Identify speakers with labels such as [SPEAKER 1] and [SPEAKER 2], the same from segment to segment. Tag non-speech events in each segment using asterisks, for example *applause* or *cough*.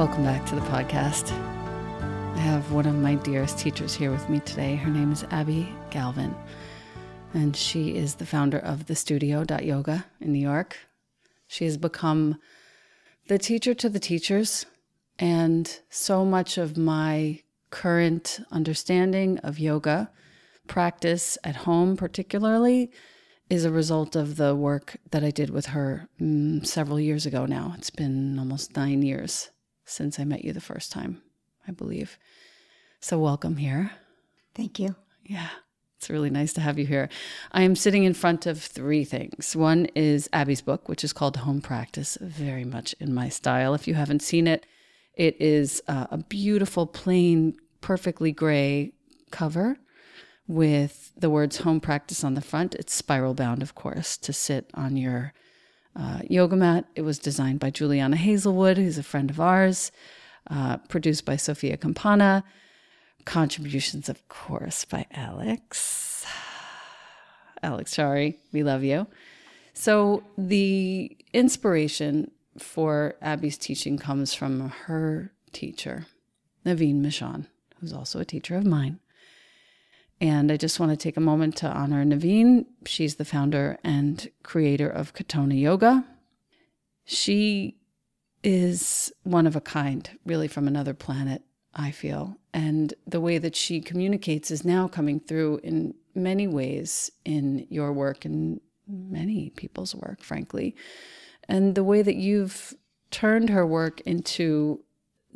[SPEAKER 1] Welcome back to the podcast. I have one of my dearest teachers here with me today. Her name is Abby Galvin, and she is the founder of the studio Yoga in New York. She has become the teacher to the teachers. And so much of my current understanding of yoga practice at home, particularly, is a result of the work that I did with her mm, several years ago now. It's been almost nine years since I met you the first time, I believe. So, welcome here.
[SPEAKER 2] Thank you.
[SPEAKER 1] Yeah. It's really nice to have you here. I am sitting in front of three things. One is Abby's book, which is called Home Practice, very much in my style. If you haven't seen it, it is uh, a beautiful, plain, perfectly gray cover with the words home practice on the front. It's spiral bound, of course, to sit on your uh, yoga mat. It was designed by Juliana Hazelwood, who's a friend of ours, uh, produced by Sophia Campana Contributions, of course, by Alex. *sighs* Alex sorry, we love you. So, the inspiration for Abby's teaching comes from her teacher, Nevine Michaan, who's also a teacher of mine. And I just want to take a moment to honor Nevine. She's the founder and creator of Katonah Yoga. She is one of a kind, really from another planet. I feel. And the way that she communicates is now coming through in many ways in your work and many people's work, frankly. And the way that you've turned her work into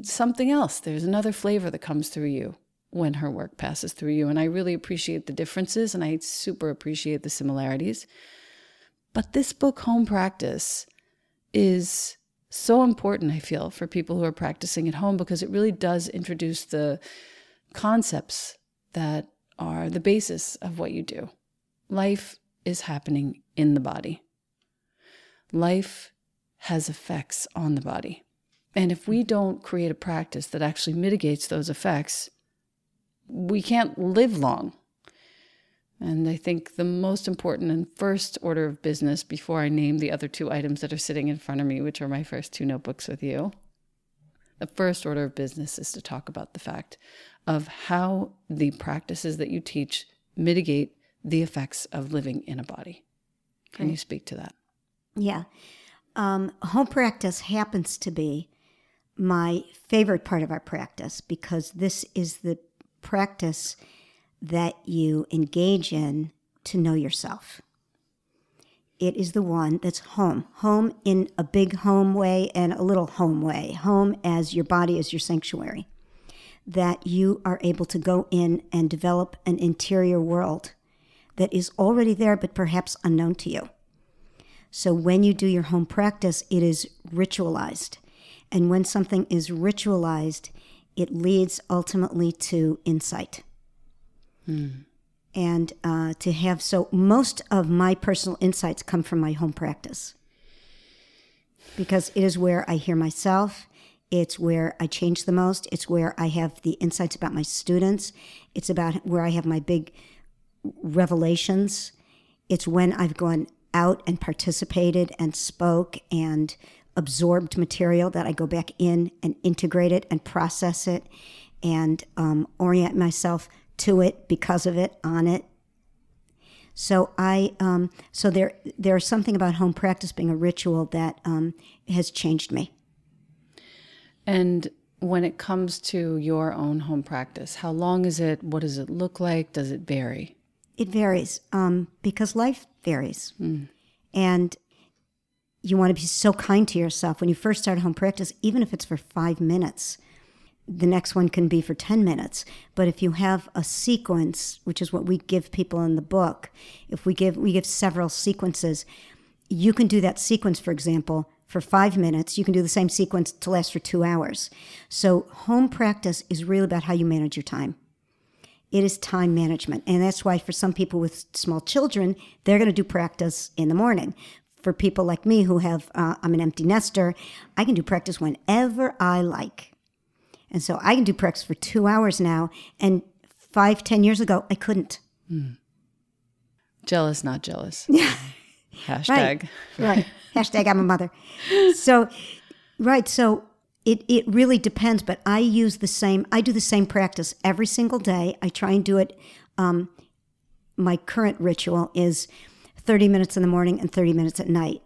[SPEAKER 1] something else. There's another flavor that comes through you when her work passes through you. And I really appreciate the differences and I super appreciate the similarities. But this book, Home Practice, is so important, I feel, for people who are practicing at home because it really does introduce the concepts that are the basis of what you do. Life is happening in the body, life has effects on the body. And if we don't create a practice that actually mitigates those effects, we can't live long. And I think the most important and first order of business before I name the other two items that are sitting in front of me, which are my first two notebooks with you, the first order of business is to talk about the fact of how the practices that you teach mitigate the effects of living in a body. Can you speak to that?
[SPEAKER 2] Yeah. Um, home practice happens to be my favorite part of our practice because this is the practice that you engage in to know yourself. It is the one that's home. Home in a big home way and a little home way. Home as your body is your sanctuary. That you are able to go in and develop an interior world that is already there but perhaps unknown to you. So when you do your home practice, it is ritualized. And when something is ritualized, it leads ultimately to insight. Mm. And uh, to have so most of my personal insights come from my home practice because it is where I hear myself. It's where I change the most. It's where I have the insights about my students. It's about where I have my big revelations. It's when I've gone out and participated and spoke and absorbed material that I go back in and integrate it and process it and um, orient myself to it because of it on it. So i um, so there there's something about home practice being a ritual that um, has changed me.
[SPEAKER 1] And when it comes to your own home practice how long is it? What does it look like? Does it vary?
[SPEAKER 2] It varies um, because life varies. Mm. and you want to be so kind to yourself. When you first start home practice even if it's for five minutes the next one can be for 10 minutes. But if you have a sequence which is what we give people in the book if we give we give several sequences you can do that sequence for example for 5 minutes you can do the same sequence to last for 2 hours. So home practice is really about how you manage your time. It is time management and that's why for some people with small children they're going to do practice in the morning for people like me who have uh, i'm an empty nester i can do practice whenever i like and so I can do practice for two hours now. And five, ten years ago, I couldn't. Mm.
[SPEAKER 1] Jealous, not jealous. *laughs* Yeah. Hashtag.
[SPEAKER 2] Right. right. Hashtag I'm a mother. So, right. So it, it really depends, but I use the same, I do the same practice every single day. I try and do it. Um, my current ritual is 30 minutes in the morning and 30 minutes at night.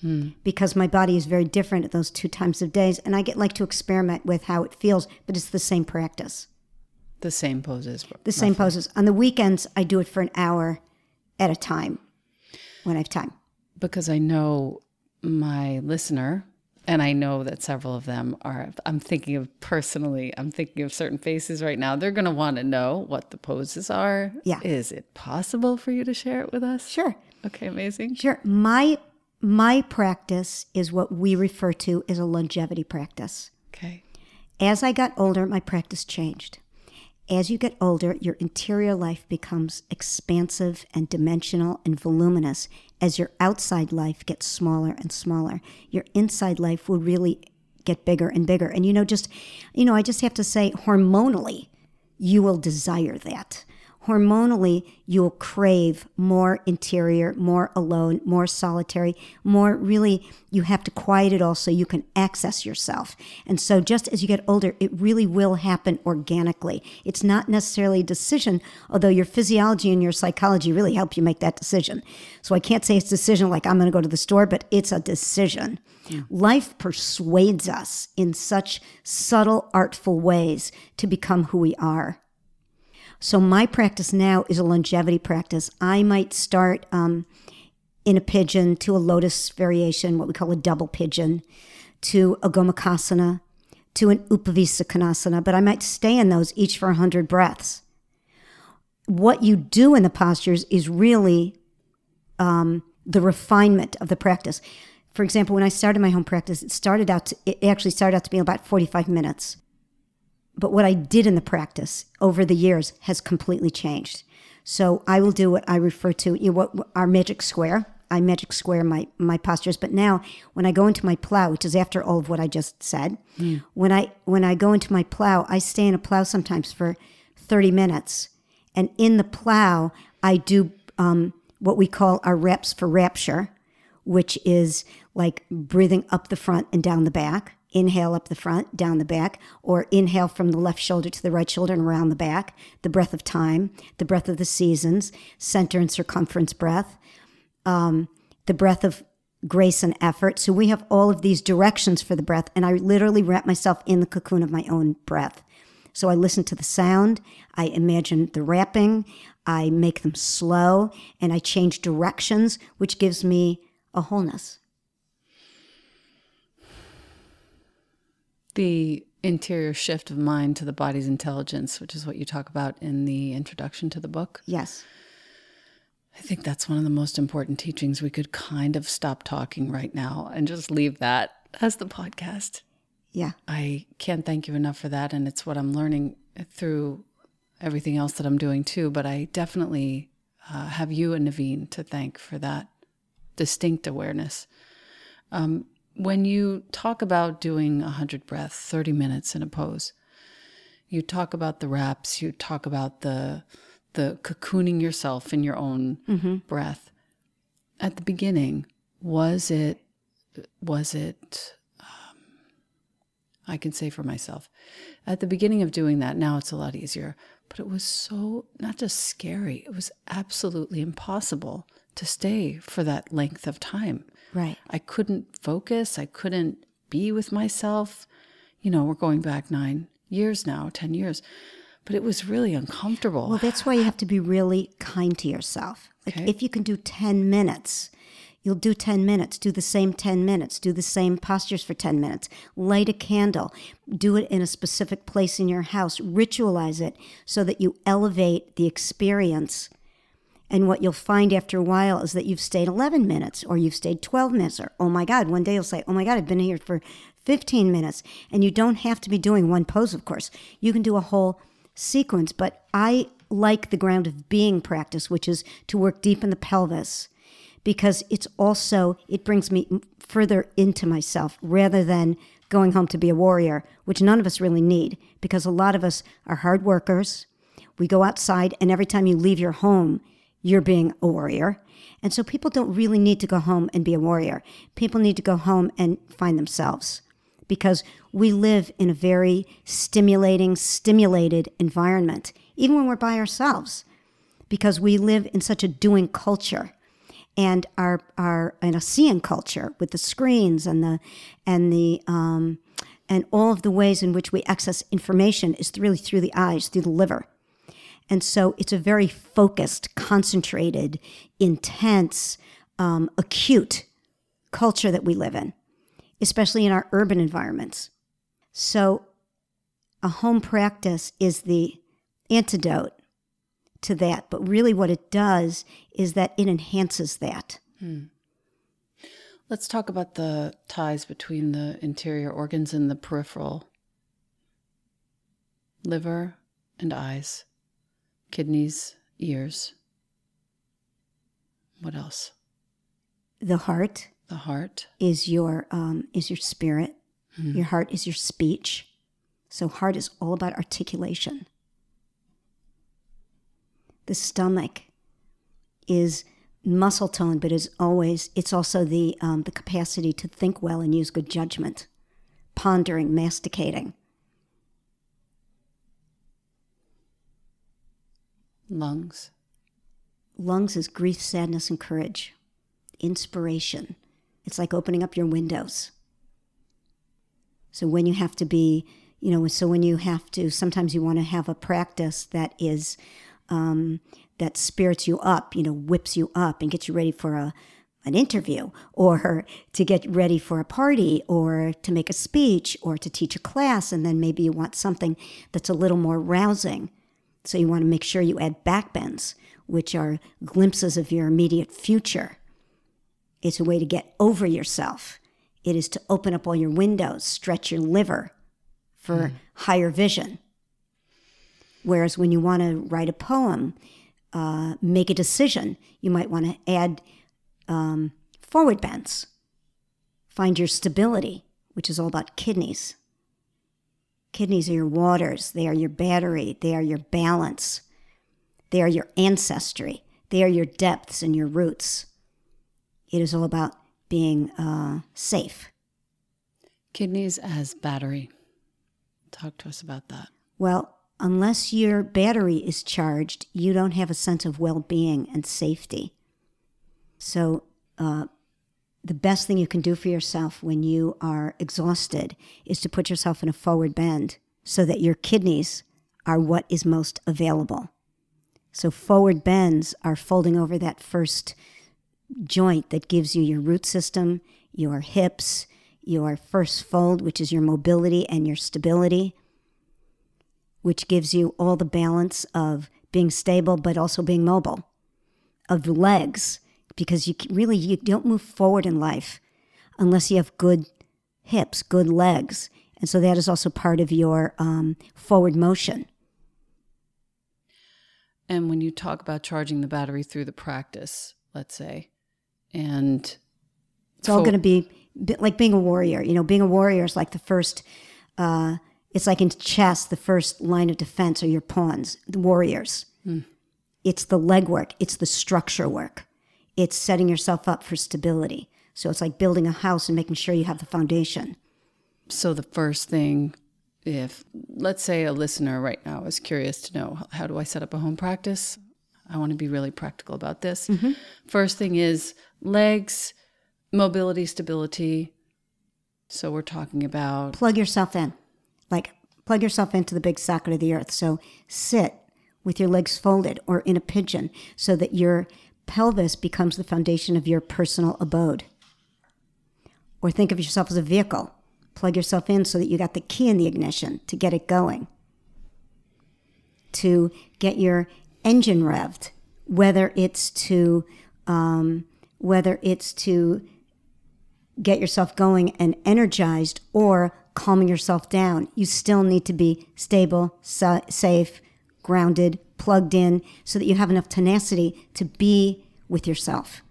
[SPEAKER 2] Hmm. because my body is very different at those two times of days. And I get like to experiment with how it feels, but it's the same practice,
[SPEAKER 1] The same poses.
[SPEAKER 2] the same poses. On the weekends, I do it for an hour at a time when I have time.
[SPEAKER 1] because I know my listener, and I know that several of them are. I'm thinking of personally. I'm thinking of certain faces right now. They're going to want to know what the poses are.
[SPEAKER 2] Yeah.
[SPEAKER 1] Is it possible for you to share it with us?
[SPEAKER 2] Sure.
[SPEAKER 1] Okay. Amazing.
[SPEAKER 2] Sure. My my practice is what we refer to as a longevity practice.
[SPEAKER 1] Okay.
[SPEAKER 2] As I got older, my practice changed. As you get older, your interior life becomes expansive and dimensional and voluminous as your outside life gets smaller and smaller. Your inside life will really get bigger and bigger. And you know, just, you know, I just have to say, hormonally, you will desire that. Hormonally, you'll crave more interior, more alone, more solitary, more really, you have to quiet it all so you can access yourself. And so, just as you get older, it really will happen organically. It's not necessarily a decision, although your physiology and your psychology really help you make that decision. So, I can't say it's a decision like I'm going to go to the store, but it's a decision. Hmm. Life persuades us in such subtle, artful ways to become who we are. So my practice now is a longevity practice. I might start um, in a pigeon to a lotus variation, what we call a double pigeon, to a gomukhasana, to an upavistha konasana, but I might stay in those each for 100 breaths. What you do in the postures is really um, the refinement of the practice. For example, when I started my home practice, it started out to, it actually started out to be about 45 minutes but what I did in the practice over the years has completely changed. So I will do what I refer to you know, what our magic square. I magic square my my postures, but now when I go into my plow, which is after all of what I just said, when I when I go into my plow, I stay in a plow sometimes for thirty minutes, and in the plow I do um, what we call our reps for rapture, which is like breathing up the front and down the back. Inhale up the front, down the back, or inhale from the left shoulder to the right shoulder and around the back. The breath of time, the breath of the seasons, center and circumference breath, um, the breath of grace and effort. So we have all of these directions for the breath, and I literally wrap myself in the cocoon of my own breath. So I listen to the sound, I imagine the wrapping, I make them slow, and I change directions, which gives me a wholeness.
[SPEAKER 1] The interior shift of mind to the body's intelligence, which is what you talk about in the introduction to the book.
[SPEAKER 2] Yes.
[SPEAKER 1] I think that's one of the most important teachings. We could kind of stop talking right now and just leave that as the podcast.
[SPEAKER 2] Yeah.
[SPEAKER 1] I can't thank you enough for that. And it's what I'm learning through everything else that I'm doing too. But I definitely uh, have you and Nevine to thank for that distinct awareness. Um, when you talk about doing 100 breaths, 30 minutes in a pose, you talk about the reps, you talk about the the cocooning yourself in your own breath. At the beginning, was it was it um, I can say for myself. At the beginning of doing that, now it's a lot easier, but it was so not just scary, it was absolutely impossible to stay for that length of time.
[SPEAKER 2] Right.
[SPEAKER 1] I couldn't focus. I couldn't be with myself. You know, we're going back nine years now, 10 years, but it was really uncomfortable.
[SPEAKER 2] Well, that's why you have to be really kind to yourself. Like
[SPEAKER 1] Okay.
[SPEAKER 2] if you can do 10 minutes, you'll do 10 minutes, do the same 10 minutes, do the same postures for 10 minutes, light a candle, do it in a specific place in your house, ritualize it so that you elevate the experience. And what you'll find after a while is that you've stayed 11 minutes or you've stayed 12 minutes or, oh my God, one day you'll say, oh my God, I've been here for 15 minutes. And you don't have to be doing one pose, of course. You can do a whole sequence. But I like the ground of being practice, which is to work deep in the pelvis because it's also, it brings me further into myself rather than going home to be a warrior, which none of us really need because a lot of us are hard workers. We go outside, and every time you leave your home, you're being a warrior. And so people don't really need to go home and be a warrior. People need to go home and find themselves because we live in a very stimulating, stimulated environment, even when we're by ourselves, because we live in such a doing culture. and our our and a seeing culture with the screens and the and the um, and all of the ways in which we access information is really through the eyes, through the liver. And so it's a very focused, concentrated, intense, um, acute culture that we live in, especially in our urban environments. So a home practice is the antidote to that. But really, what it does is that it enhances that. Hmm.
[SPEAKER 1] Let's talk about the ties between the interior organs and the peripheral liver and eyes, kidneys, ears. What else?
[SPEAKER 2] The heart.
[SPEAKER 1] The heart
[SPEAKER 2] is your um, is your spirit. Hmm. Your heart is your speech. So heart is all about articulation. The stomach is muscle tone, but is always it's also the um, the capacity to think well and use good judgment, pondering, masticating.
[SPEAKER 1] Lungs.
[SPEAKER 2] Lungs is grief, sadness, and courage. Inspiration. It's like opening up your windows. So when you have to be, you know, so when you have to, sometimes you want to have a practice that is um, that spirits you up, you know, whips you up and gets you ready for a an interview or *laughs* to get ready for a party or to make a speech or to teach a class and then maybe you want something that's a little more rousing. So you want to make sure you add backbends, which are glimpses of your immediate future. It's a way to get over yourself. It is to open up all your windows, stretch your liver for mm. higher vision. Whereas when you want to write a poem, uh, make a decision, you might want to add um, forward bends. Find your stability, which is all about kidneys. Kidneys are your waters, they are your battery, they are your balance, they are your ancestry, they are your depths and your roots. It is all about being uh, safe.
[SPEAKER 1] Kidneys as battery. Talk to us about that.
[SPEAKER 2] Well, unless your battery is charged, you don't have a sense of well being and safety. So, uh, the best thing you can do for yourself when you are exhausted is to put yourself in a forward bend so that your kidneys are what is most available. So, forward bends are folding over that first joint that gives you your root system, your hips, your first fold, which is your mobility and your stability, which gives you all the balance of being stable but also being mobile, of legs, because you really you don't move forward in life unless you have good hips, good legs, and so that is also part of your um, forward motion.
[SPEAKER 1] And when you talk about charging the battery through the practice, let's say, and
[SPEAKER 2] it's all going to be like being a warrior. You know, being a warrior is like the first. Uh, it's like in chess, the first line of defense are your pawns, the warriors. Mm. It's the legwork, it's the structure work, it's setting yourself up for stability. So it's like building a house and making sure you have the foundation.
[SPEAKER 1] So the first thing, if let's say a listener right now is curious to know how do I set up a home practice, I want to be really practical about this. Mm-hmm. First thing is legs, mobility, stability. So we're talking about
[SPEAKER 2] plug yourself in like plug yourself into the big socket of the earth. So sit with your legs folded or in a pigeon so that your pelvis becomes the foundation of your personal abode. Or think of yourself as a vehicle. Plug yourself in so that you got the key in the ignition to get it going. To get your engine revved, whether it's to um, whether it's to get yourself going and energized or calming yourself down. You still need to be stable, sa- safe, grounded, plugged in, so that you have enough tenacity to be with yourself.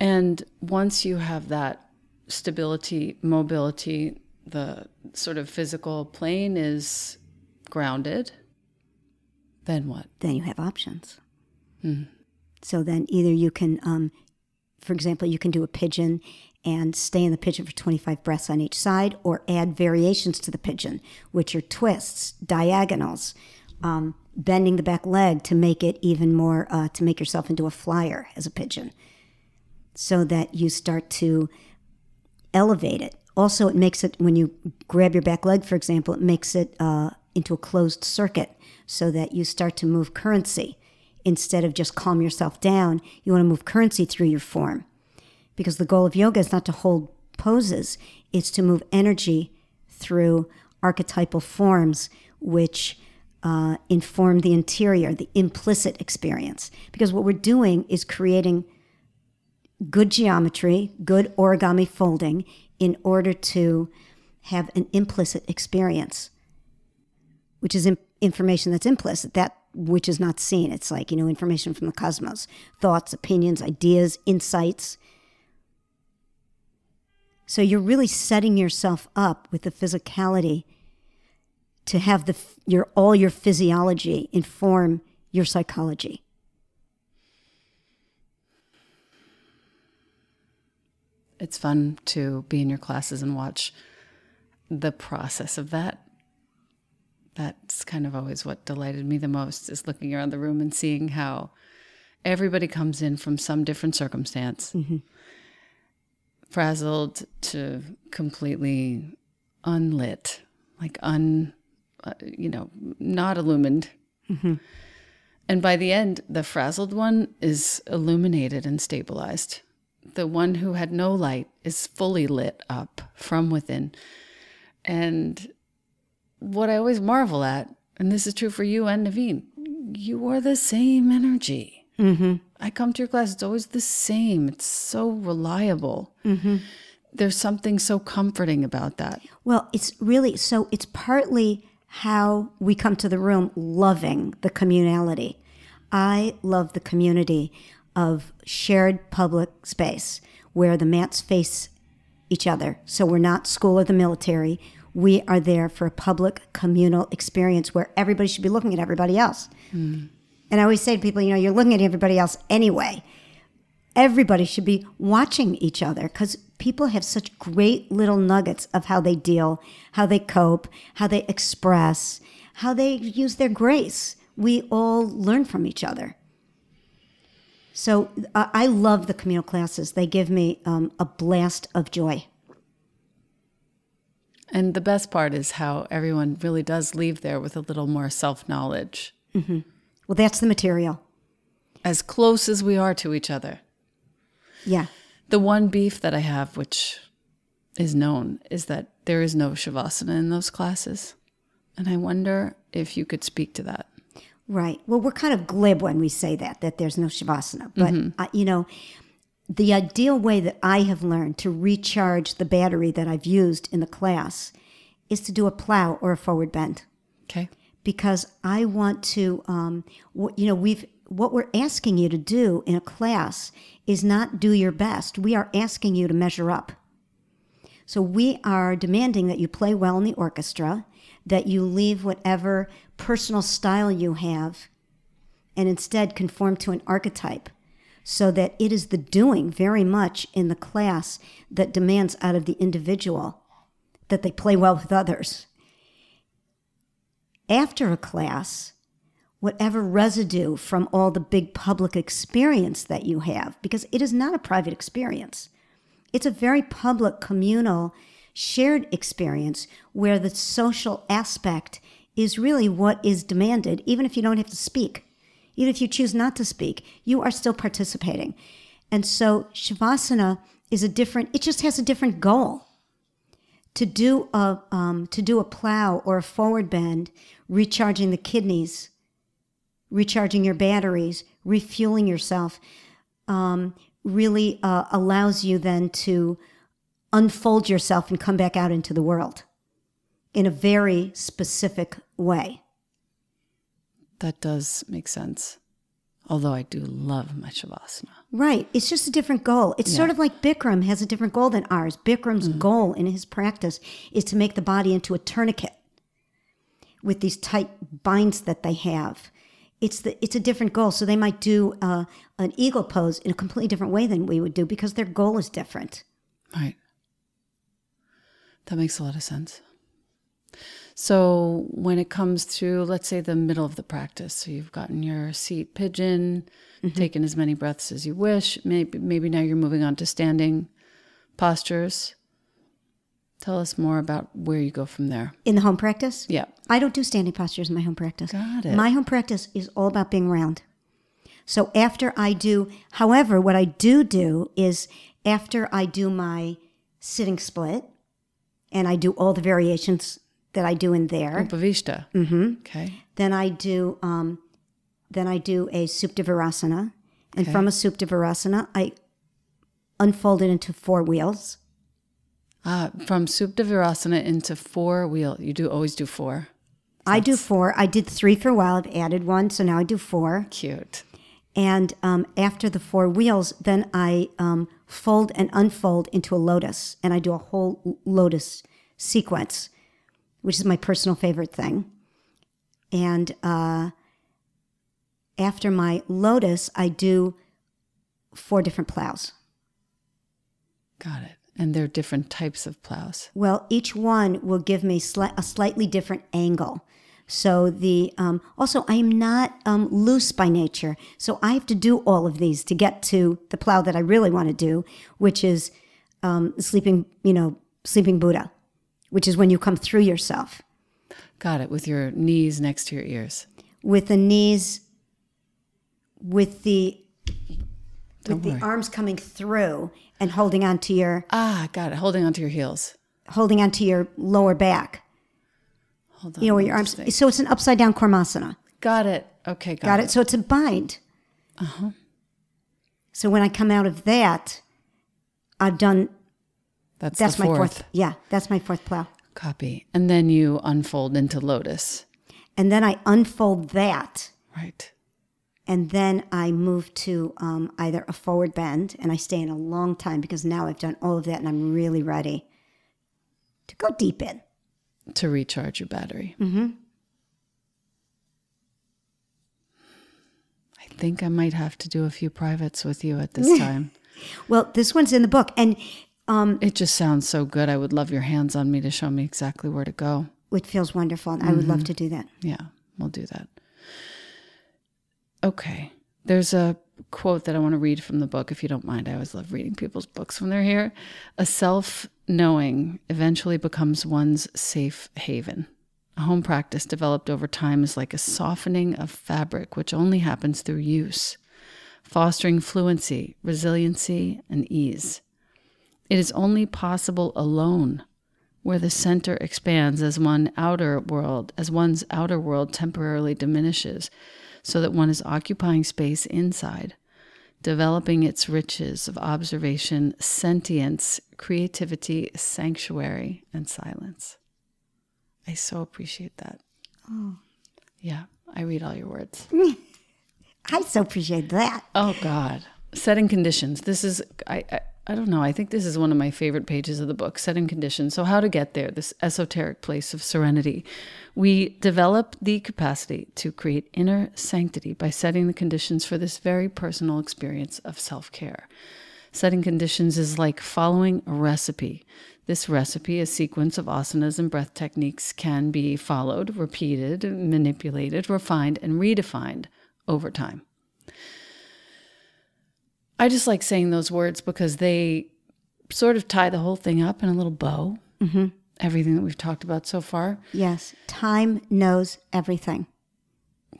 [SPEAKER 1] And once you have that stability, mobility, the sort of physical plane is grounded, then what?
[SPEAKER 2] Then you have options. Mm. So then either you can, um, for example, you can do a pigeon and stay in the pigeon for 25 breaths on each side, or add variations to the pigeon, which are twists, diagonals, um, bending the back leg to make it even more, uh, to make yourself into a flyer as a pigeon so that you start to elevate it. Also, it makes it, when you grab your back leg, for example, it makes it uh, into a closed circuit so that you start to move currency. Instead of just calm yourself down, you want to move currency through your form. Because the goal of yoga is not to hold poses, it's to move energy through archetypal forms which uh, inform the interior, the implicit experience. Because what we're doing is creating good geometry, good origami folding in order to have an implicit experience, which is in- information that's implicit, that which is not seen. It's like, you know, information from the cosmos, thoughts, opinions, ideas, insights. So you're really setting yourself up with the physicality to have the your all your physiology inform your psychology.
[SPEAKER 1] It's fun to be in your classes and watch the process of that. That's kind of always what delighted me the most is looking around the room and seeing how everybody comes in from some different circumstance. Mm-hmm. Frazzled to completely unlit, like un uh, you know, not illumined. Mm-hmm. And by the end, the frazzled one is illuminated and stabilized the one who had no light is fully lit up from within. And what I always marvel at, and this is true for you and Nevine, you are the same energy. Mm-hmm. I come to your class, it's always the same. It's so reliable. Mm-hmm. There's something so comforting about that.
[SPEAKER 2] Well, it's really so, it's partly how we come to the room loving the communality. I love the community of shared public space where the mats face each other. So we're not school or the military. We are there for a public communal experience where everybody should be looking at everybody else. Mm. And I always say to people, you know, you're looking at everybody else anyway. Everybody should be watching each other because people have such great little nuggets of how they deal, how they cope, how they express, how they use their grace. We all learn from each other. So uh, I love the communal classes. They give me um, a blast of joy.
[SPEAKER 1] And the best part is how everyone really does leave there with a little more self knowledge.
[SPEAKER 2] Mm-hmm. Well, that's the material.
[SPEAKER 1] As close as we are to each other.
[SPEAKER 2] Yeah.
[SPEAKER 1] The one beef that I have, which is known, is that there is no Shavasana in those classes. And I wonder if you could speak to that.
[SPEAKER 2] Right. Well, we're kind of glib when we say that, that there's no Shavasana. But, mm-hmm. uh, you know, the ideal way that I have learned to recharge the battery that I've used in the class is to do a plow or a forward bend.
[SPEAKER 1] Okay.
[SPEAKER 2] Because I want to, um, you know, we've, what we're asking you to do in a class is not do your best. We are asking you to measure up. So we are demanding that you play well in the orchestra, that you leave whatever personal style you have and instead conform to an archetype so that it is the doing very much in the class that demands out of the individual that they play well with others. After a class, whatever residue from all the big public experience that you have, because it is not a private experience, it's a very public, communal, shared experience where the social aspect is really what is demanded, even if you don't have to speak. Even if you choose not to speak, you are still participating. And so Shavasana is a different, it just has a different goal. To do a, um, to do a plow or a forward bend, recharging the kidneys, recharging your batteries, refueling yourself, um, really uh, allows you then to unfold yourself and come back out into the world in a very specific way.
[SPEAKER 1] That does make sense. Although I do love my Shavasana.
[SPEAKER 2] Right. It's just a different goal. It's yeah. sort of like Bikram has a different goal than ours. Bikram's mm. goal in his practice is to make the body into a tourniquet with these tight binds that they have. It's the it's a different goal. So they might do uh, an eagle pose in a completely different way than we would do because their goal is different.
[SPEAKER 1] Right. That makes a lot of sense. So when it comes to, let's say, the middle of the practice, so you've gotten your seat pigeon, taken as many breaths as you wish. Maybe maybe now you're moving on to standing postures. Tell us more about where you go from there.
[SPEAKER 2] In the home practice,
[SPEAKER 1] Yeah.
[SPEAKER 2] I don't do standing postures in my home practice.
[SPEAKER 1] Got it.
[SPEAKER 2] My home practice is all about being round. So after I do, however, what I do do is after I do my sitting split, and I do all the variations that I do in there,
[SPEAKER 1] Upavishta. Mm-hmm. Okay.
[SPEAKER 2] then I do um, then I do a Supta Virasana, and from a Supta Virasana, I unfold it into four wheels.
[SPEAKER 1] Uh, from Supta Virasana into four wheel. You do always do four.
[SPEAKER 2] I do four. I did three for a while. I've added one, so now I do four.
[SPEAKER 1] Cute.
[SPEAKER 2] And um, after the four wheels, then I um, fold and unfold into a lotus, and I do a whole lotus sequence, which is my personal favorite thing. And uh, after my lotus, I do four different plows.
[SPEAKER 1] Got it. And they're different types of plows.
[SPEAKER 2] Well, each one will give me sli- a slightly different angle. So the um, also I am not um, loose by nature, so I have to do all of these to get to the plow that I really want to do, which is um, sleeping, you know, sleeping Buddha, which is when you come through yourself
[SPEAKER 1] Got it. With your knees next to your ears.
[SPEAKER 2] with the knees, with the
[SPEAKER 1] Don't
[SPEAKER 2] with the arms coming through and holding onto your
[SPEAKER 1] Ah, got it. Holding onto your heels.
[SPEAKER 2] holding onto your lower back.
[SPEAKER 1] Hold on.
[SPEAKER 2] You know, where your arms. So it's an upside down kurmasana.
[SPEAKER 1] Got it. Okay, got,
[SPEAKER 2] Got it? So it's a bind. Uh-huh. So when I come out of that, I've done
[SPEAKER 1] That's,
[SPEAKER 2] that's
[SPEAKER 1] the
[SPEAKER 2] my
[SPEAKER 1] fourth.
[SPEAKER 2] fourth. Yeah, that's my fourth plow.
[SPEAKER 1] Copy. And then you unfold into lotus.
[SPEAKER 2] And then I unfold that,
[SPEAKER 1] Right.
[SPEAKER 2] And then I move to um, either a forward bend, and I stay in a long time because now I've done all of that, and I'm really ready to go deep in.
[SPEAKER 1] To recharge your battery. Mm-hmm. I think I might have to do a few privates with you at this *laughs* time.
[SPEAKER 2] Well, this one's in the book, and um,
[SPEAKER 1] it just sounds so good. I would love your hands on me to show me exactly where to go.
[SPEAKER 2] it feels wonderful, and I would love to do that.
[SPEAKER 1] Yeah, we'll do that. Okay. There's a quote that I want to read from the book, if you don't mind. I always love reading people's books when they're here. A self knowing eventually becomes one's safe haven. A home practice developed over time is like a softening of fabric, which only happens through use, fostering fluency, resiliency, and ease. It is only possible alone where the center expands as one outer world, as one's outer world temporarily diminishes, so that one is occupying space inside, developing its riches of observation, sentience, creativity, sanctuary, and silence. I so appreciate that. Oh. Yeah, I read all your words. *laughs*
[SPEAKER 2] I so appreciate that.
[SPEAKER 1] Oh God, setting conditions. This is I, I I don't know. I think this is one of my favorite pages of the book. Setting conditions. So how to get there? This esoteric place of serenity. We develop the capacity to create inner sanctity by setting the conditions for this very personal experience of self care. Setting conditions is like following a recipe. This recipe, a sequence of asanas and breath techniques, can be followed, repeated, manipulated, refined, and redefined over time. I just like saying those words because they sort of tie the whole thing up in a little bow. Mm-hmm. Everything that we've talked about so far.
[SPEAKER 2] Yes, time knows everything.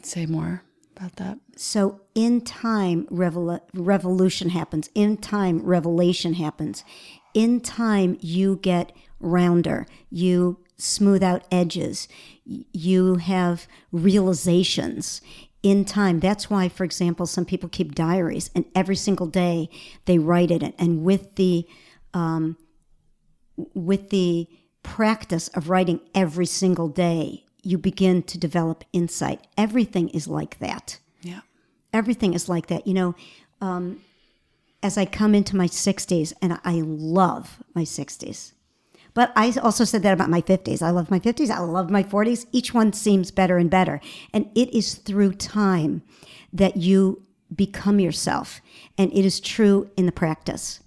[SPEAKER 1] Say more about that.
[SPEAKER 2] So in time, revol- revolution happens. In time, revelation happens. In time, you get rounder. You smooth out edges. You have realizations in time. That's why, for example, some people keep diaries, and every single day they write it. And with the um, with the practice of writing every single day, you begin to develop insight. Everything is like that
[SPEAKER 1] Yeah.
[SPEAKER 2] everything is like that. You know, um, as I come into my 60s, and I love my 60s, but I also said that about my 50s. I love my 50s. I love my 40s. Each one seems better and better. And it is through time that you become yourself. And it is true in the practice.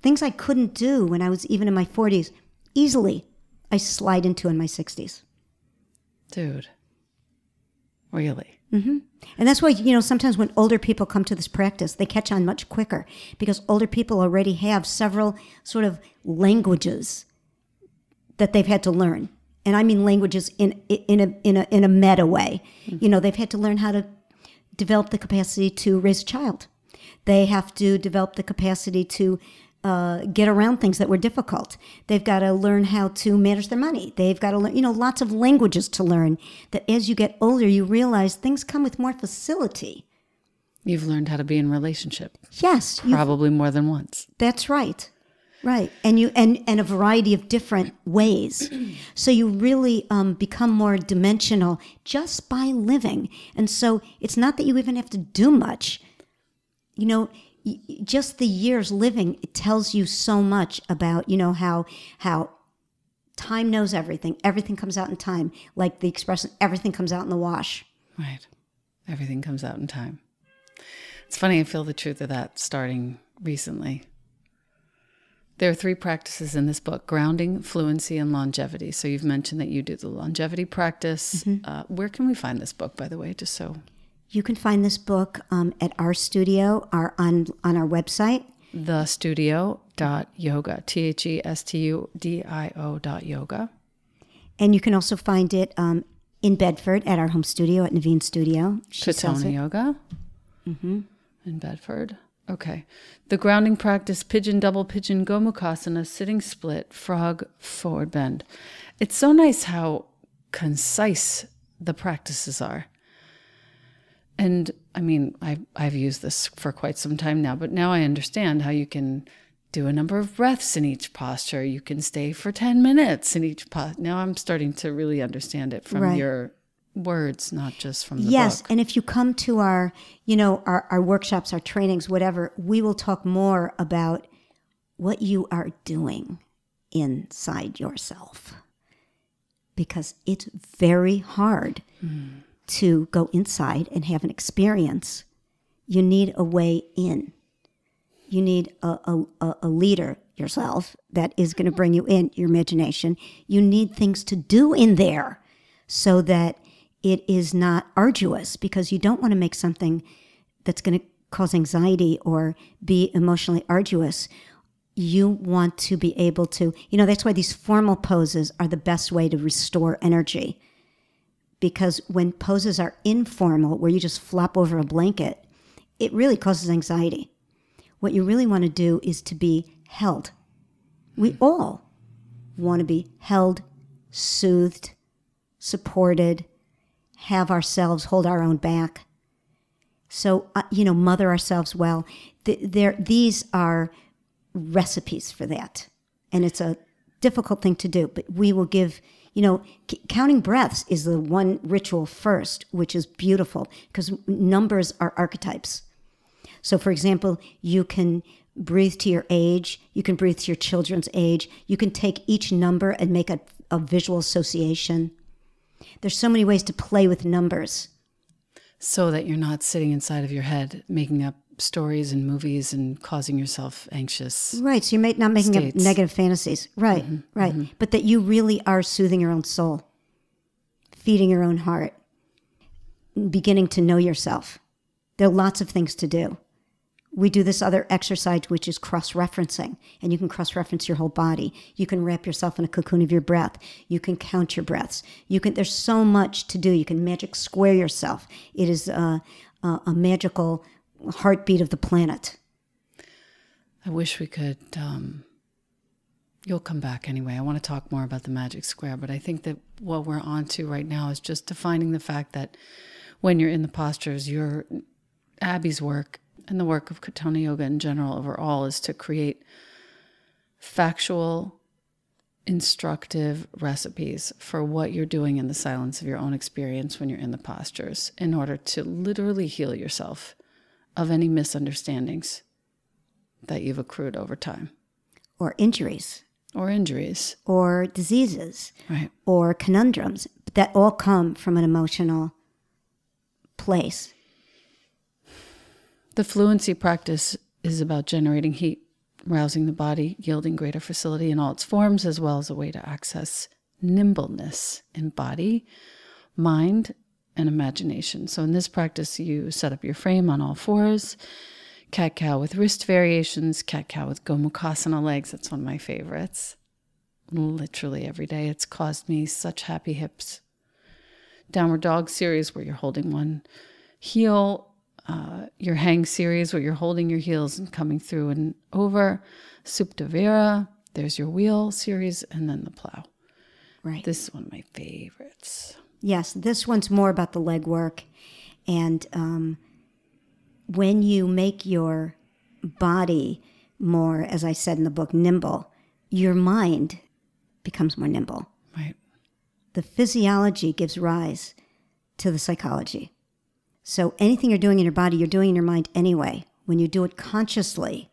[SPEAKER 2] Things I couldn't do when I was even in my 40s, easily I slide into in my 60s.
[SPEAKER 1] Dude. Really? Mm-hmm.
[SPEAKER 2] And that's why, you know, sometimes when older people come to this practice, they catch on much quicker because older people already have several sort of languages that they've had to learn. And I mean languages in in a in a in a meta way. You know, they've had to learn how to develop the capacity to raise a child. They have to develop the capacity to uh, get around things that were difficult. They've got to learn how to manage their money. They've got to learn, you know, lots of languages to learn. That as you get older, you realize things come with more facility.
[SPEAKER 1] You've learned how to be in relationship
[SPEAKER 2] Yes,
[SPEAKER 1] probably more than once.
[SPEAKER 2] that's right, right, and you and and a variety of different ways. *clears throat* so you really um, become more dimensional just by living. And so it's not that you even have to do much. You know, just the years living it tells you so much about you know how how time knows everything. Everything comes out in time, like the expression "everything comes out in the wash."
[SPEAKER 1] Right. Everything comes out in time. It's funny, I feel the truth of that starting recently. There are three practices in this book grounding, fluency, and longevity. So you've mentioned that you do the longevity practice. Uh, where can we find this book, by the way, just so?
[SPEAKER 2] You can find this book um, at our studio, our on on our website,
[SPEAKER 1] the studio dot yoga t h e s t u d i o dot yoga.
[SPEAKER 2] And you can also find it um, in Bedford at our home studio at Nevine Studio. She Katonah
[SPEAKER 1] yoga. In bedford okay. The grounding practice pigeon double pigeon gomukhasana sitting split frog forward bend. It's so nice how concise the practices are. And i mean I, i've used this for quite some time now but now i understand how you can do a number of breaths in each posture. You can stay for 10 minutes in each posture now i'm starting to really understand it from
[SPEAKER 2] Right.
[SPEAKER 1] your words not just from the
[SPEAKER 2] Yes,
[SPEAKER 1] book
[SPEAKER 2] and if you come to our, you know, our, our workshops, our trainings, whatever, we will talk more about what you are doing inside yourself. Because it's very hard hmm. to go inside and have an experience. You need a way in. You need a, a, a- a leader yourself that is going to bring you in, your imagination. You need things to do in there so that it is not arduous because you don't want to make something that's going to cause anxiety or be emotionally arduous. You want to be able to, you know, that's why these formal poses are the best way to restore energy. Because when poses are informal, where you just flop over a blanket, it really causes anxiety. What you really want to do is to be held. We all want to be held, soothed, supported, have ourselves hold our own back. So, uh, you know, mother ourselves well. Th- there, these are recipes for that. And it's a difficult thing to do, but we will give, you know, c- counting breaths is the one ritual first, which is beautiful because numbers are archetypes. So, for example, you can breathe to your age, you can breathe to your children's age, you can take each number and make a, a visual association. There's so many ways to play with numbers.
[SPEAKER 1] so that you're not sitting inside of your head making up stories and movies and causing yourself anxious.
[SPEAKER 2] Right. So you're not making up negative fantasies. Right. Mm-hmm, right. Mm-hmm. But that you really are soothing your own soul, feeding your own heart, beginning to know yourself. There are lots of things to do. We do this other exercise, which is cross referencing, and you can cross reference your whole body. You can wrap yourself in a cocoon of your breath. You can count your breaths. You can. There's so much to do. You can magic square yourself. It is a, a, a magical heartbeat of the planet.
[SPEAKER 1] I wish we could. Um, you'll come back anyway. I want to talk more about the magic square, but I think that what we're on to right now is just defining the fact that when you're in the postures, your Abby's work and the work of Katonah Yoga in general overall is to create factual, instructive recipes for what you're doing in the silence of your own experience when you're in the postures in order to literally heal yourself of any misunderstandings that you've accrued over time
[SPEAKER 2] Or injuries,
[SPEAKER 1] or injuries.
[SPEAKER 2] or diseases,
[SPEAKER 1] Right.
[SPEAKER 2] or conundrums that all come from an emotional place.
[SPEAKER 1] The fluency practice is about generating heat, rousing the body, yielding greater facility in all its forms, as well as a way to access nimbleness in body, mind, and imagination. So in this practice, you set up your frame on all fours, cat cow with wrist variations, cat cow with Gomukhasana legs. That's one of my favorites. Literally every day, it's caused me such happy hips. Downward dog series where you're holding one heel, uh, your hang series where you're holding your heels and coming through and over. Supta Vira, there's your wheel series, and then the plow.
[SPEAKER 2] Right.
[SPEAKER 1] This is one of my favorites.
[SPEAKER 2] Yes, this one's more about the leg work. And um, when you make your body more, as I said in the book, nimble, your mind becomes more nimble.
[SPEAKER 1] Right.
[SPEAKER 2] The physiology gives rise to the psychology. So anything you're doing in your body, you're doing in your mind anyway. When you do it consciously,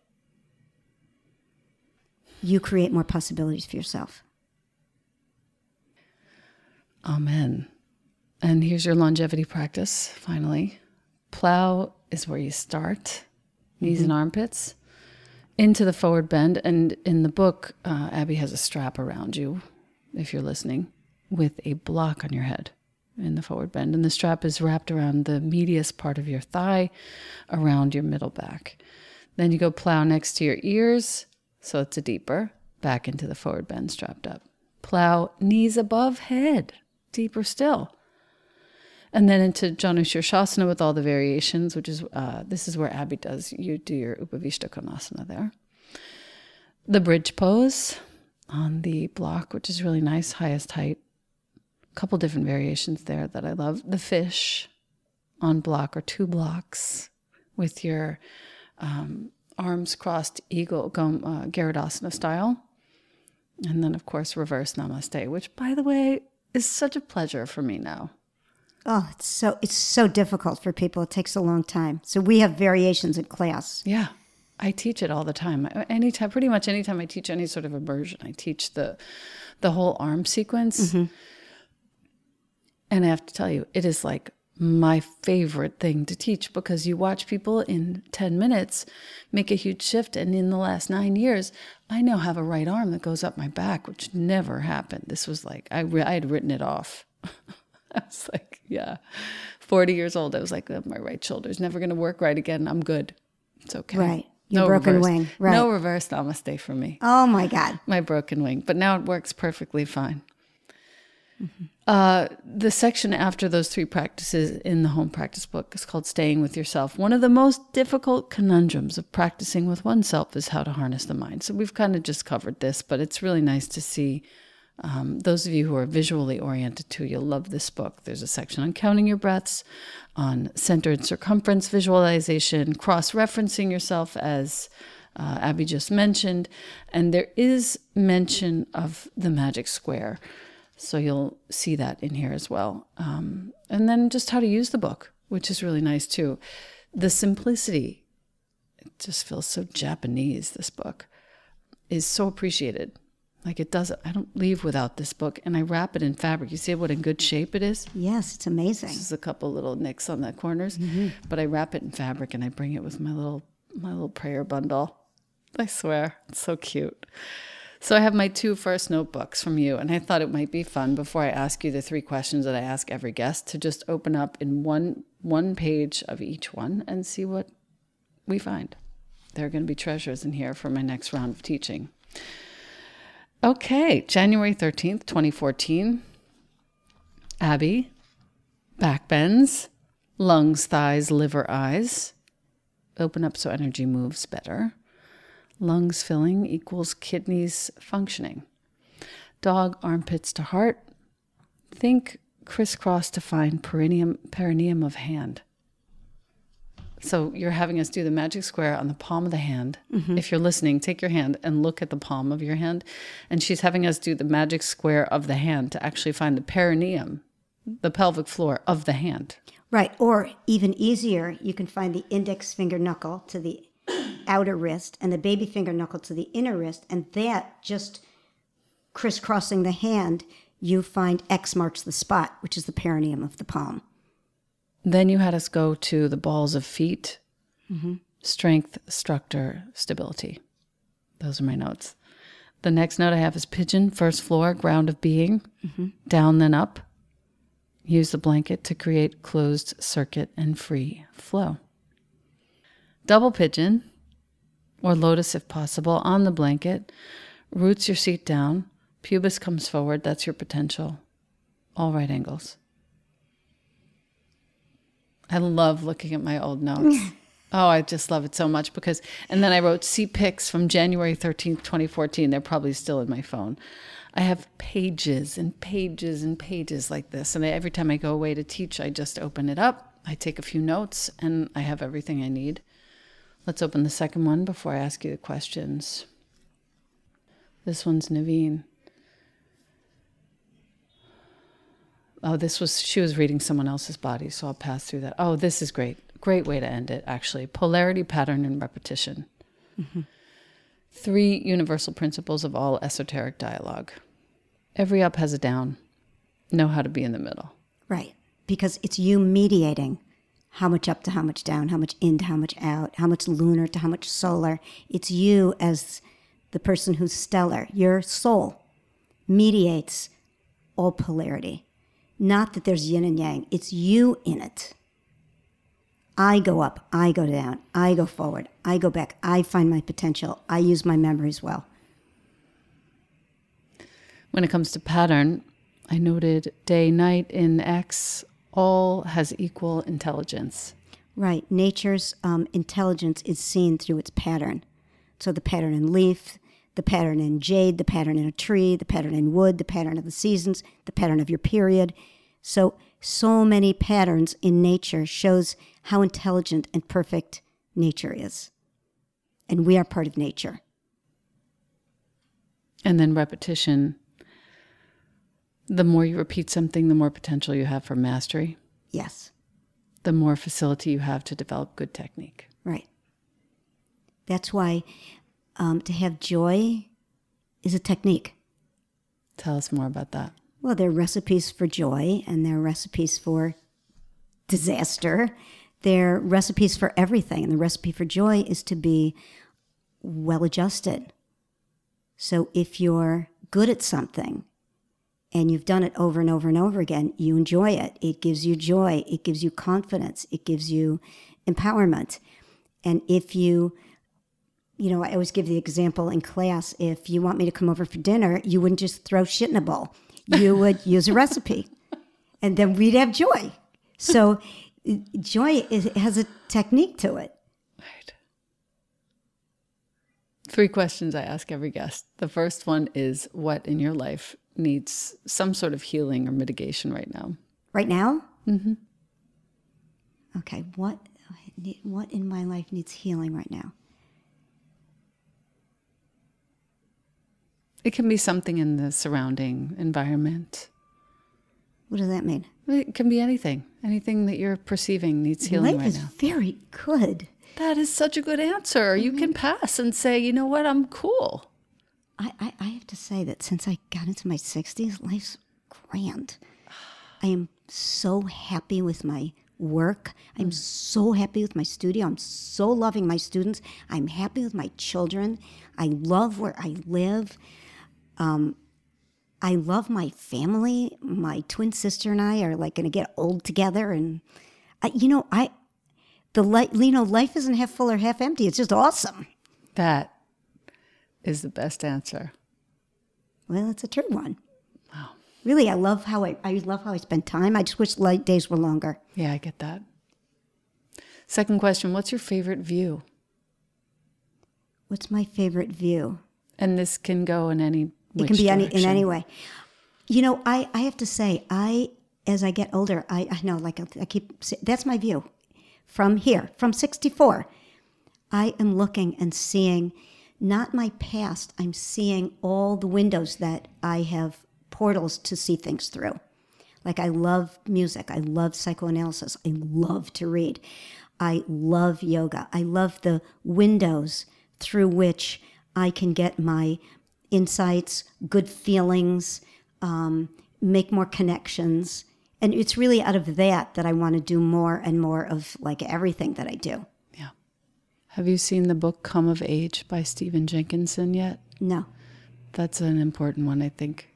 [SPEAKER 2] you create more possibilities for yourself.
[SPEAKER 1] Amen. And here's your longevity practice finally. Plow is where you start, knees and armpits, into the forward bend. And in the book, uh, Abby has a strap around you, if you're listening, with a block on your head in the forward bend. And the strap is wrapped around the medius part of your thigh, around your middle back. Then you go plow next to your ears, so it's a deeper, back into the forward bend, strapped up. Plow knees above head, deeper still. And then into Janu Shirshasana with all the variations, which is uh, this is where Abby does. You do your Upavistha Konasana there. The bridge pose on the block, which is really nice, highest height. A couple different variations there that I love. The fish on block or two blocks with your um, arms crossed, eagle, uh, Garudasana style. And then, of course, reverse namaste, which, by the way, is such a pleasure for me now.
[SPEAKER 2] Oh, it's so it's so difficult for people. It takes a long time. So we have variations in class.
[SPEAKER 1] Yeah. I teach it all the time. Anytime, pretty much anytime I teach any sort of immersion, I teach the the whole arm sequence. And I have to tell you, it is like my favorite thing to teach because you watch people in 10 minutes make a huge shift. And in the last nine years, I now have a right arm that goes up my back, which never happened. This was like, I, re- I had written it off. *laughs* I was like, yeah, 40 years old. I was like, oh, my right shoulder's never going to work right again. I'm good. It's okay.
[SPEAKER 2] Right. Your broken
[SPEAKER 1] reverse.
[SPEAKER 2] wing. Right.
[SPEAKER 1] No reverse namaste for me.
[SPEAKER 2] Oh my God.
[SPEAKER 1] My broken wing. But now it works perfectly fine. Uh, the section after those three practices in the home practice book is called Staying with Yourself. One of the most difficult conundrums of practicing with oneself is how to harness the mind. So we've kind of just covered this, but it's really nice to see um, those of you who are visually oriented too, you'll love this book. There's a section on counting your breaths, on centered circumference visualization, cross referencing yourself, as uh, Abby just mentioned. And there is mention of the magic square. So you'll see that in here as well. Um, and then just how to use the book, which is really nice too. The simplicity, it just feels so Japanese, this book, is so appreciated. Like it doesn't, I don't leave without this book, and I wrap it in fabric. You see what in good shape it is?
[SPEAKER 2] Yes, it's amazing.
[SPEAKER 1] There's a couple little nicks on the corners, but I wrap it in fabric and I bring it with my little my little prayer bundle. I swear, it's so cute. So I have my two first notebooks from you, and I thought it might be fun before I ask you the three questions that I ask every guest to just open up in one one page of each one and see what we find. There are going to be treasures in here for my next round of teaching. Okay, January 13th, 2014. Abby, back bends, lungs, thighs, liver, eyes. Open up so energy moves better. Lungs filling equals kidneys functioning. Dog, armpits to heart. Think crisscross to find perineum, perineum of hand. So you're having us do the magic square on the palm of the hand. Mm-hmm. If you're listening, take your hand and look at the palm of your hand. And she's having us do the magic square of the hand to actually find the perineum, the pelvic floor of the hand.
[SPEAKER 2] Right. Or even easier, you can find the index finger knuckle to the outer wrist and the baby finger knuckle to the inner wrist. And that just crisscrossing the hand, you find X marks the spot, which is the perineum of the palm.
[SPEAKER 1] Then you had us go to the balls of feet, mm-hmm. strength, structure, stability. Those are my notes. The next note I have is pigeon, first floor, ground of being, mm-hmm. down then up, Use the blanket to create closed circuit and free flow. Double pigeon or lotus if possible on the blanket. Roots your seat down. Pubis comes forward. That's your potential. All right angles. I love looking at my old notes. *laughs* oh, I just love it so much because, and then I wrote seat pics from January 13th, 2014. They're probably still in my phone. I have pages and pages and pages like this. And every time I go away to teach, I just open it up, I take a few notes, and I have everything I need. Let's open the second one before I ask you the questions. This one's Nevine. Oh, this was, she was reading someone else's body, so I'll pass through that. Oh, this is great. Great way to end it, actually. Polarity, pattern, and repetition. Mm-hmm. Three universal principles of all esoteric dialogue. Every up has a down. Know how to be in the middle.
[SPEAKER 2] Right. Because it's you mediating how much up to how much down, how much in to how much out, how much lunar to how much solar. It's you as the person who's stellar. Your soul mediates all polarity. Not that there's yin and yang, it's you in it. I go up, I go down, I go forward, I go back, I find my potential, I use my memories well.
[SPEAKER 1] When it comes to pattern, I noted day, night in X all has equal intelligence.
[SPEAKER 2] Right. Nature's um, intelligence is seen through its pattern. So the pattern in leaf, the pattern in jade, the pattern in a tree, the pattern in wood, the pattern of the seasons, the pattern of your period. So, so many patterns in nature shows how intelligent and perfect nature is. And we are part of nature.
[SPEAKER 1] And then repetition the more you repeat something, the more potential you have for mastery.
[SPEAKER 2] Yes.
[SPEAKER 1] The more facility you have to develop good technique.
[SPEAKER 2] Right. That's why um, to have joy is a technique.
[SPEAKER 1] Tell us more about that.
[SPEAKER 2] Well, there are recipes for joy and there are recipes for disaster. There are recipes for everything. And the recipe for joy is to be well adjusted. So if you're good at something, and you've done it over and over and over again, you enjoy it. It gives you joy. It gives you confidence. It gives you empowerment. And if you, you know, I always give the example in class if you want me to come over for dinner, you wouldn't just throw shit in a bowl, you *laughs* would use a recipe, and then we'd have joy. So, joy is, has a technique to it. Right.
[SPEAKER 1] Three questions I ask every guest. The first one is What in your life needs some sort of healing or mitigation right now.
[SPEAKER 2] Right now? Mm-hmm. Okay, what what in my life needs healing right now?
[SPEAKER 1] It can be something in the surrounding environment.
[SPEAKER 2] What does that mean?
[SPEAKER 1] It can be anything. Anything that you're perceiving needs healing
[SPEAKER 2] life
[SPEAKER 1] right
[SPEAKER 2] is
[SPEAKER 1] now.
[SPEAKER 2] Very good.
[SPEAKER 1] That is such a good answer. Mm-hmm. You can pass and say, you know what, I'm cool.
[SPEAKER 2] I, I, I have to say that since I got into my 60s, life's grand. I am so happy with my work. I'm mm. so happy with my studio. I'm so loving my students. I'm happy with my children. I love where I live. Um, I love my family. My twin sister and I are like going to get old together, and I, you know, I the light, you know, life isn't half full or half empty. It's just awesome.
[SPEAKER 1] That is the best answer.
[SPEAKER 2] Well, it's a true one. Wow. Really, I love how I, I love how I spend time. I just wish light days were longer.
[SPEAKER 1] Yeah, I get that. Second question What's your favorite view?
[SPEAKER 2] What's my favorite view?
[SPEAKER 1] And this can go in any
[SPEAKER 2] It can be any, in any way. You know, I, I have to say, I as I get older, I, I know, like I keep, that's my view from here, from 64. I am looking and seeing not my past. I'm seeing all the windows that I have portals to see things through. Like I love music, I love psychoanalysis, I love to read, I love yoga, I love the windows through which I can get my insights, good feelings, um, make more connections. And it's really out of that that I want to do more and more of like everything that I do.
[SPEAKER 1] Have you seen the book Come of Age by Stephen Jenkinson yet?
[SPEAKER 2] No.
[SPEAKER 1] That's an important one, I think.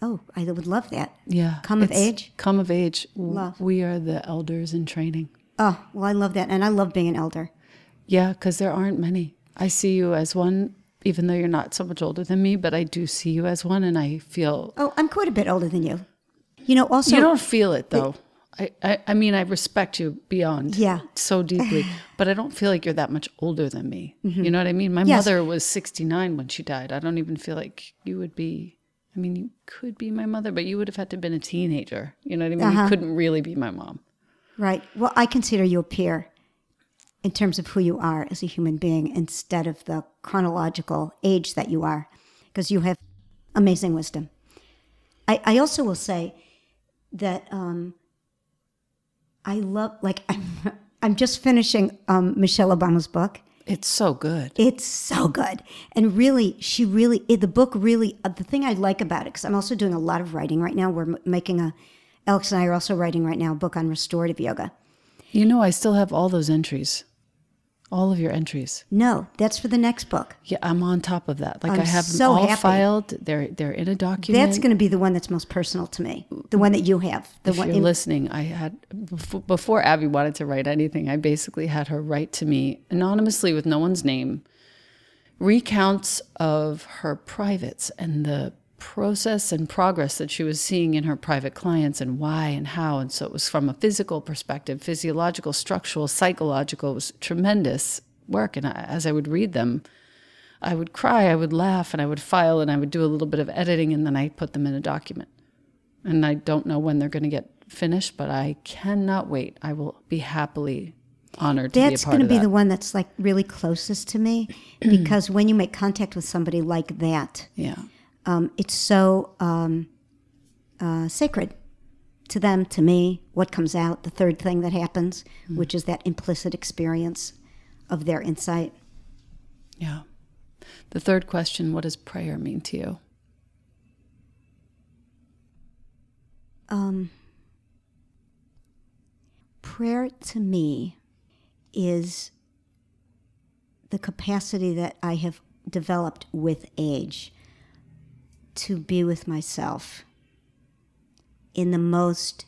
[SPEAKER 2] Oh, I would love that.
[SPEAKER 1] Yeah.
[SPEAKER 2] Come of age?
[SPEAKER 1] Come of age.
[SPEAKER 2] Love.
[SPEAKER 1] We are the elders in training.
[SPEAKER 2] Oh, well, I love that. And I love being an elder.
[SPEAKER 1] Yeah, because there aren't many. I see you as one, even though you're not so much older than me, but I do see you as one, and I feel
[SPEAKER 2] Oh, I'm quite a bit older than you. You know, also,
[SPEAKER 1] you don't feel it though. I, I, I mean, I respect you beyond
[SPEAKER 2] Yeah.
[SPEAKER 1] so deeply, *sighs* but I don't feel like you're that much older than me. You know what I mean? My
[SPEAKER 2] Mm-hmm. Yes.
[SPEAKER 1] mother was 69 when she died. I don't even feel like you would be. I mean, you could be my mother, but you would have had to have been a teenager. You know what I mean?
[SPEAKER 2] Uh-huh.
[SPEAKER 1] You couldn't really be my mom.
[SPEAKER 2] right. Well, I consider you a peer in terms of who you are as a human being instead of the chronological age that you are, because you have amazing wisdom. I, I also will say that um, I love, like, I'm, I'm just finishing um, Michelle Obama's book.
[SPEAKER 1] It's so good.
[SPEAKER 2] It's so good. And really, she really, it, the book really, uh, the thing I like about it, because I'm also doing a lot of writing right now. We're m- making a, Alex and I are also writing right now a book on restorative yoga.
[SPEAKER 1] You know, I still have all those entries, all of your entries.
[SPEAKER 2] No, that's for the next book.
[SPEAKER 1] Yeah, I'm on top of that. Like
[SPEAKER 2] I'm
[SPEAKER 1] I have them all
[SPEAKER 2] happy.
[SPEAKER 1] filed. They're they're in a document.
[SPEAKER 2] That's going to be the one that's most personal to me, the one that you have. The
[SPEAKER 1] if
[SPEAKER 2] one
[SPEAKER 1] you're
[SPEAKER 2] in-
[SPEAKER 1] listening, I had before Abby wanted to write anything. I basically had her write to me anonymously with no one's name, recounts of her privates and the process and progress that she was seeing in her private clients and why and how. And so it was from a physical perspective, physiological, structural, psychological. It was tremendous work. And I, as I would read them, I would cry, I would laugh, and I would file, and I would do a little bit of editing, and then I put them in a document. And I don't know when they're going to get finished, but I cannot wait. I will be happily honored to
[SPEAKER 2] that's
[SPEAKER 1] be a part
[SPEAKER 2] going to be
[SPEAKER 1] that.
[SPEAKER 2] the one that's like really closest to me because when you make contact with somebody like that,
[SPEAKER 1] yeah.
[SPEAKER 2] Um, it's so um, uh, sacred to them, to me. What comes out, the third thing that happens,
[SPEAKER 1] Hmm.
[SPEAKER 2] which is that implicit experience of their insight.
[SPEAKER 1] Yeah. The third question What does prayer mean to you?
[SPEAKER 2] Um, prayer to me is the capacity that I have developed with age to be with myself in the most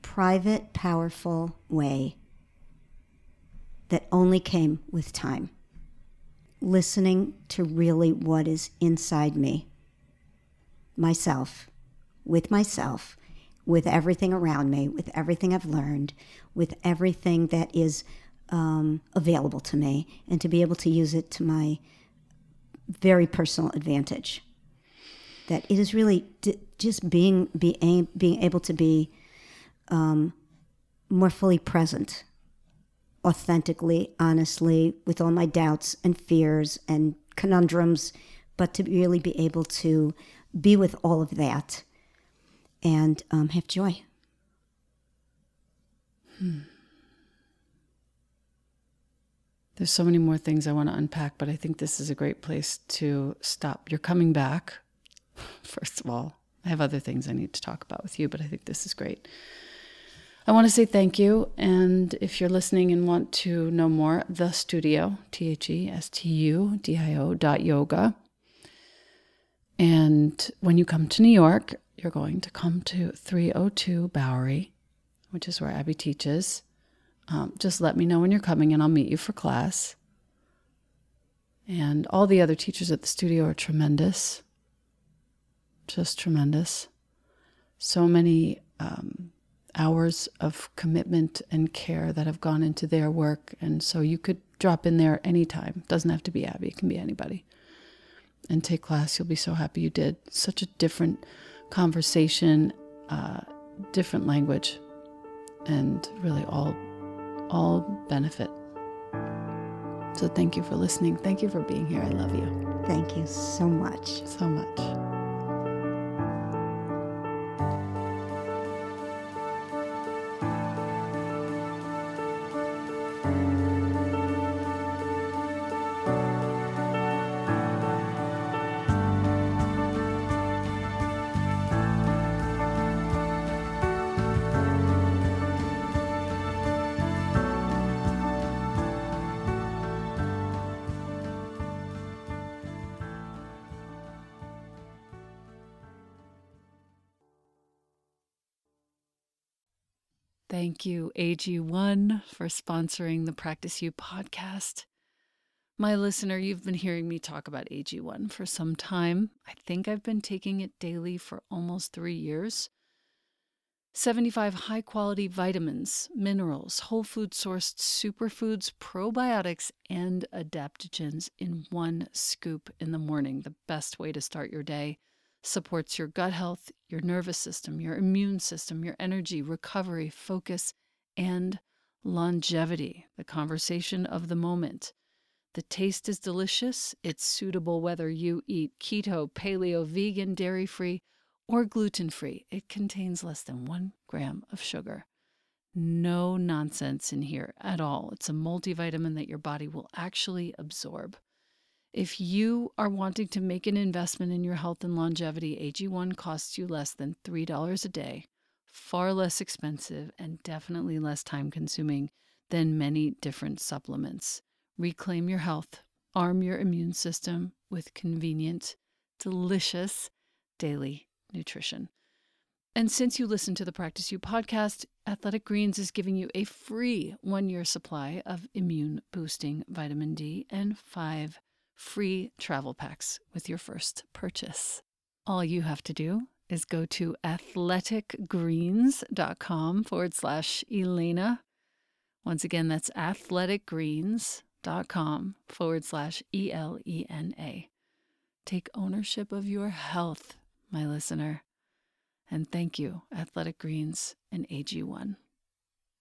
[SPEAKER 2] private, powerful way that only came with time. Listening to really what is inside me, myself, with myself, with everything around me, with everything I've learned, with everything that is um, available to me, and to be able to use it to my very personal advantage. That it is really d- just being be a- being able to be um, more fully present, authentically, honestly, with all my doubts and fears and conundrums, but to really be able to be with all of that and um, have joy.
[SPEAKER 1] There's so many more things I want to unpack, but I think this is a great place to stop. You're coming back, *laughs* first of all. I have other things I need to talk about with you, but I think this is great. I want to say thank you. And if you're listening and want to know more, the studio, T H E S T U D I O dot yoga. And when you come to New York, you're going to come to 302 Bowery, which is where Abby teaches. Um, just let me know when you're coming and I'll meet you for class. And all the other teachers at the studio are tremendous. Just tremendous. So many um, hours of commitment and care that have gone into their work. And so you could drop in there anytime. Doesn't have to be Abby, it can be anybody. And take class. You'll be so happy you did. Such a different conversation, uh, different language, and really all all benefit. So thank you for listening. Thank you for being here. I love you
[SPEAKER 2] Thank you so much.
[SPEAKER 1] so much. AG1, for sponsoring the Practice You podcast. My listener, you've been hearing me talk about AG1 for some time. I think I've been taking it daily for almost three years. 75 high quality vitamins, minerals, whole food sourced superfoods, probiotics, and adaptogens in one scoop in the morning. The best way to start your day supports your gut health, your nervous system, your immune system, your energy, recovery, focus, and longevity, the conversation of the moment. The taste is delicious. It's suitable whether you eat keto, paleo, vegan, dairy free, or gluten free. It contains less than one gram of sugar. No nonsense in here at all. It's a multivitamin that your body will actually absorb. If you are wanting to make an investment in your health and longevity, AG1 costs you less than $3 a day, far less expensive, and definitely less time consuming than many different supplements. Reclaim your health, arm your immune system with convenient, delicious daily nutrition. And since you listen to the Practice You podcast, Athletic Greens is giving you a free one year supply of immune boosting vitamin D and five free travel packs with your first purchase. All you have to do is go to athleticgreens.com forward slash Elena. Once again, that's athleticgreens.com forward slash E L E N A. Take ownership of your health, my listener. And thank you, Athletic Greens and AG1.